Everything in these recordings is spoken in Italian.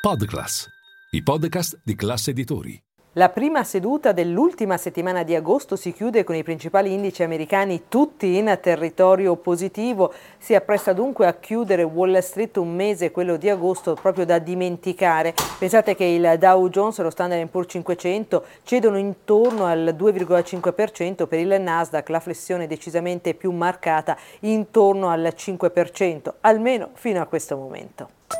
Podclass, i podcast di classe editori. La prima seduta dell'ultima settimana di agosto si chiude con i principali indici americani tutti in territorio positivo. Si appresta dunque a chiudere Wall Street un mese, quello di agosto, proprio da dimenticare. Pensate che il Dow Jones e lo Standard Poor's 500 cedono intorno al 2,5%, per il Nasdaq la flessione decisamente più marcata, intorno al 5%, almeno fino a questo momento.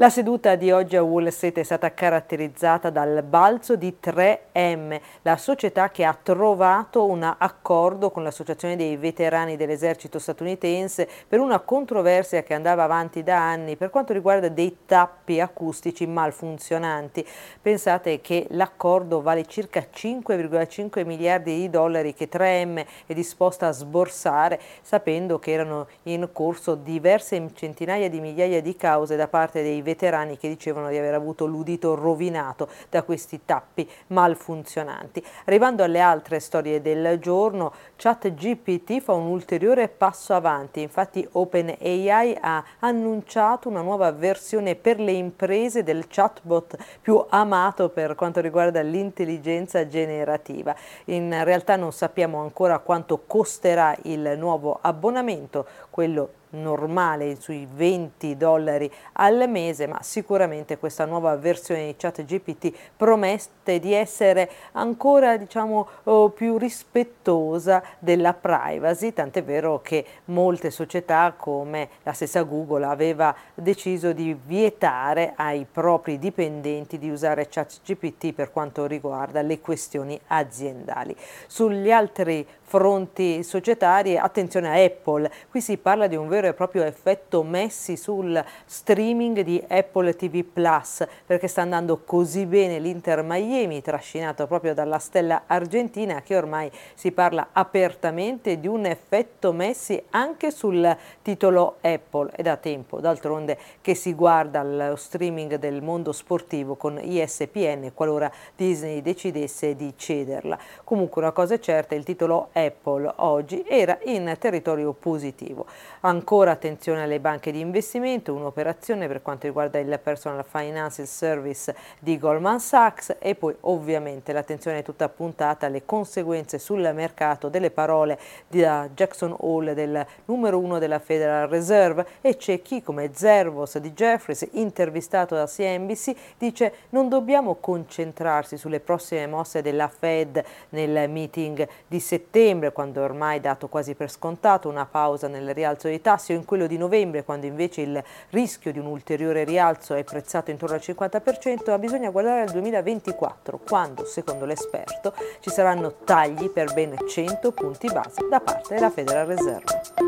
La seduta di oggi a Wall Street è stata caratterizzata dal balzo di 3M, la società che ha trovato un accordo con l'Associazione dei veterani dell'esercito statunitense per una controversia che andava avanti da anni per quanto riguarda dei tappi acustici malfunzionanti. Pensate che l'accordo vale circa 5,5 miliardi di dollari che 3M è disposta a sborsare sapendo che erano in corso diverse centinaia di migliaia di cause da parte dei veterani che dicevano di aver avuto l'udito rovinato da questi tappi malfunzionanti. Arrivando alle altre storie del giorno, ChatGPT fa un ulteriore passo avanti, infatti OpenAI ha annunciato una nuova versione per le imprese del chatbot più amato per quanto riguarda l'intelligenza generativa. In realtà non sappiamo ancora quanto costerà il nuovo abbonamento, quello normale sui 20 dollari al mese, ma sicuramente questa nuova versione di ChatGPT promette di essere ancora diciamo oh, più rispettosa della privacy, tant'è vero che molte società come la stessa Google aveva deciso di vietare ai propri dipendenti di usare ChatGPT per quanto riguarda le questioni aziendali. Sugli altri fronti societari, attenzione a Apple, qui si parla di un vero e proprio effetto Messi sul streaming di Apple TV Plus, perché sta andando così bene l'Inter Miami, trascinato proprio dalla stella argentina, che ormai si parla apertamente di un effetto Messi anche sul titolo Apple. È da tempo, d'altronde, che si guarda lo streaming del mondo sportivo con ESPN qualora Disney decidesse di cederla. Comunque una cosa è certa, il titolo Apple oggi era in territorio positivo. Ancora attenzione alle banche di investimento, un'operazione per quanto riguarda il Personal Financial Service di Goldman Sachs e poi ovviamente l'attenzione è tutta puntata alle conseguenze sul mercato delle parole di Jackson Hall del numero uno della Federal Reserve e c'è chi come Zervos di Jeffries intervistato da CNBC dice non dobbiamo concentrarsi sulle prossime mosse della Fed nel meeting di settembre quando ormai dato quasi per scontato una pausa nel rialzo dei tassi o in quello di novembre, quando invece il rischio di un ulteriore rialzo è prezzato intorno al 50%, ma bisogna guardare al 2024, quando, secondo l'esperto, ci saranno tagli per ben 100 punti base da parte della Federal Reserve.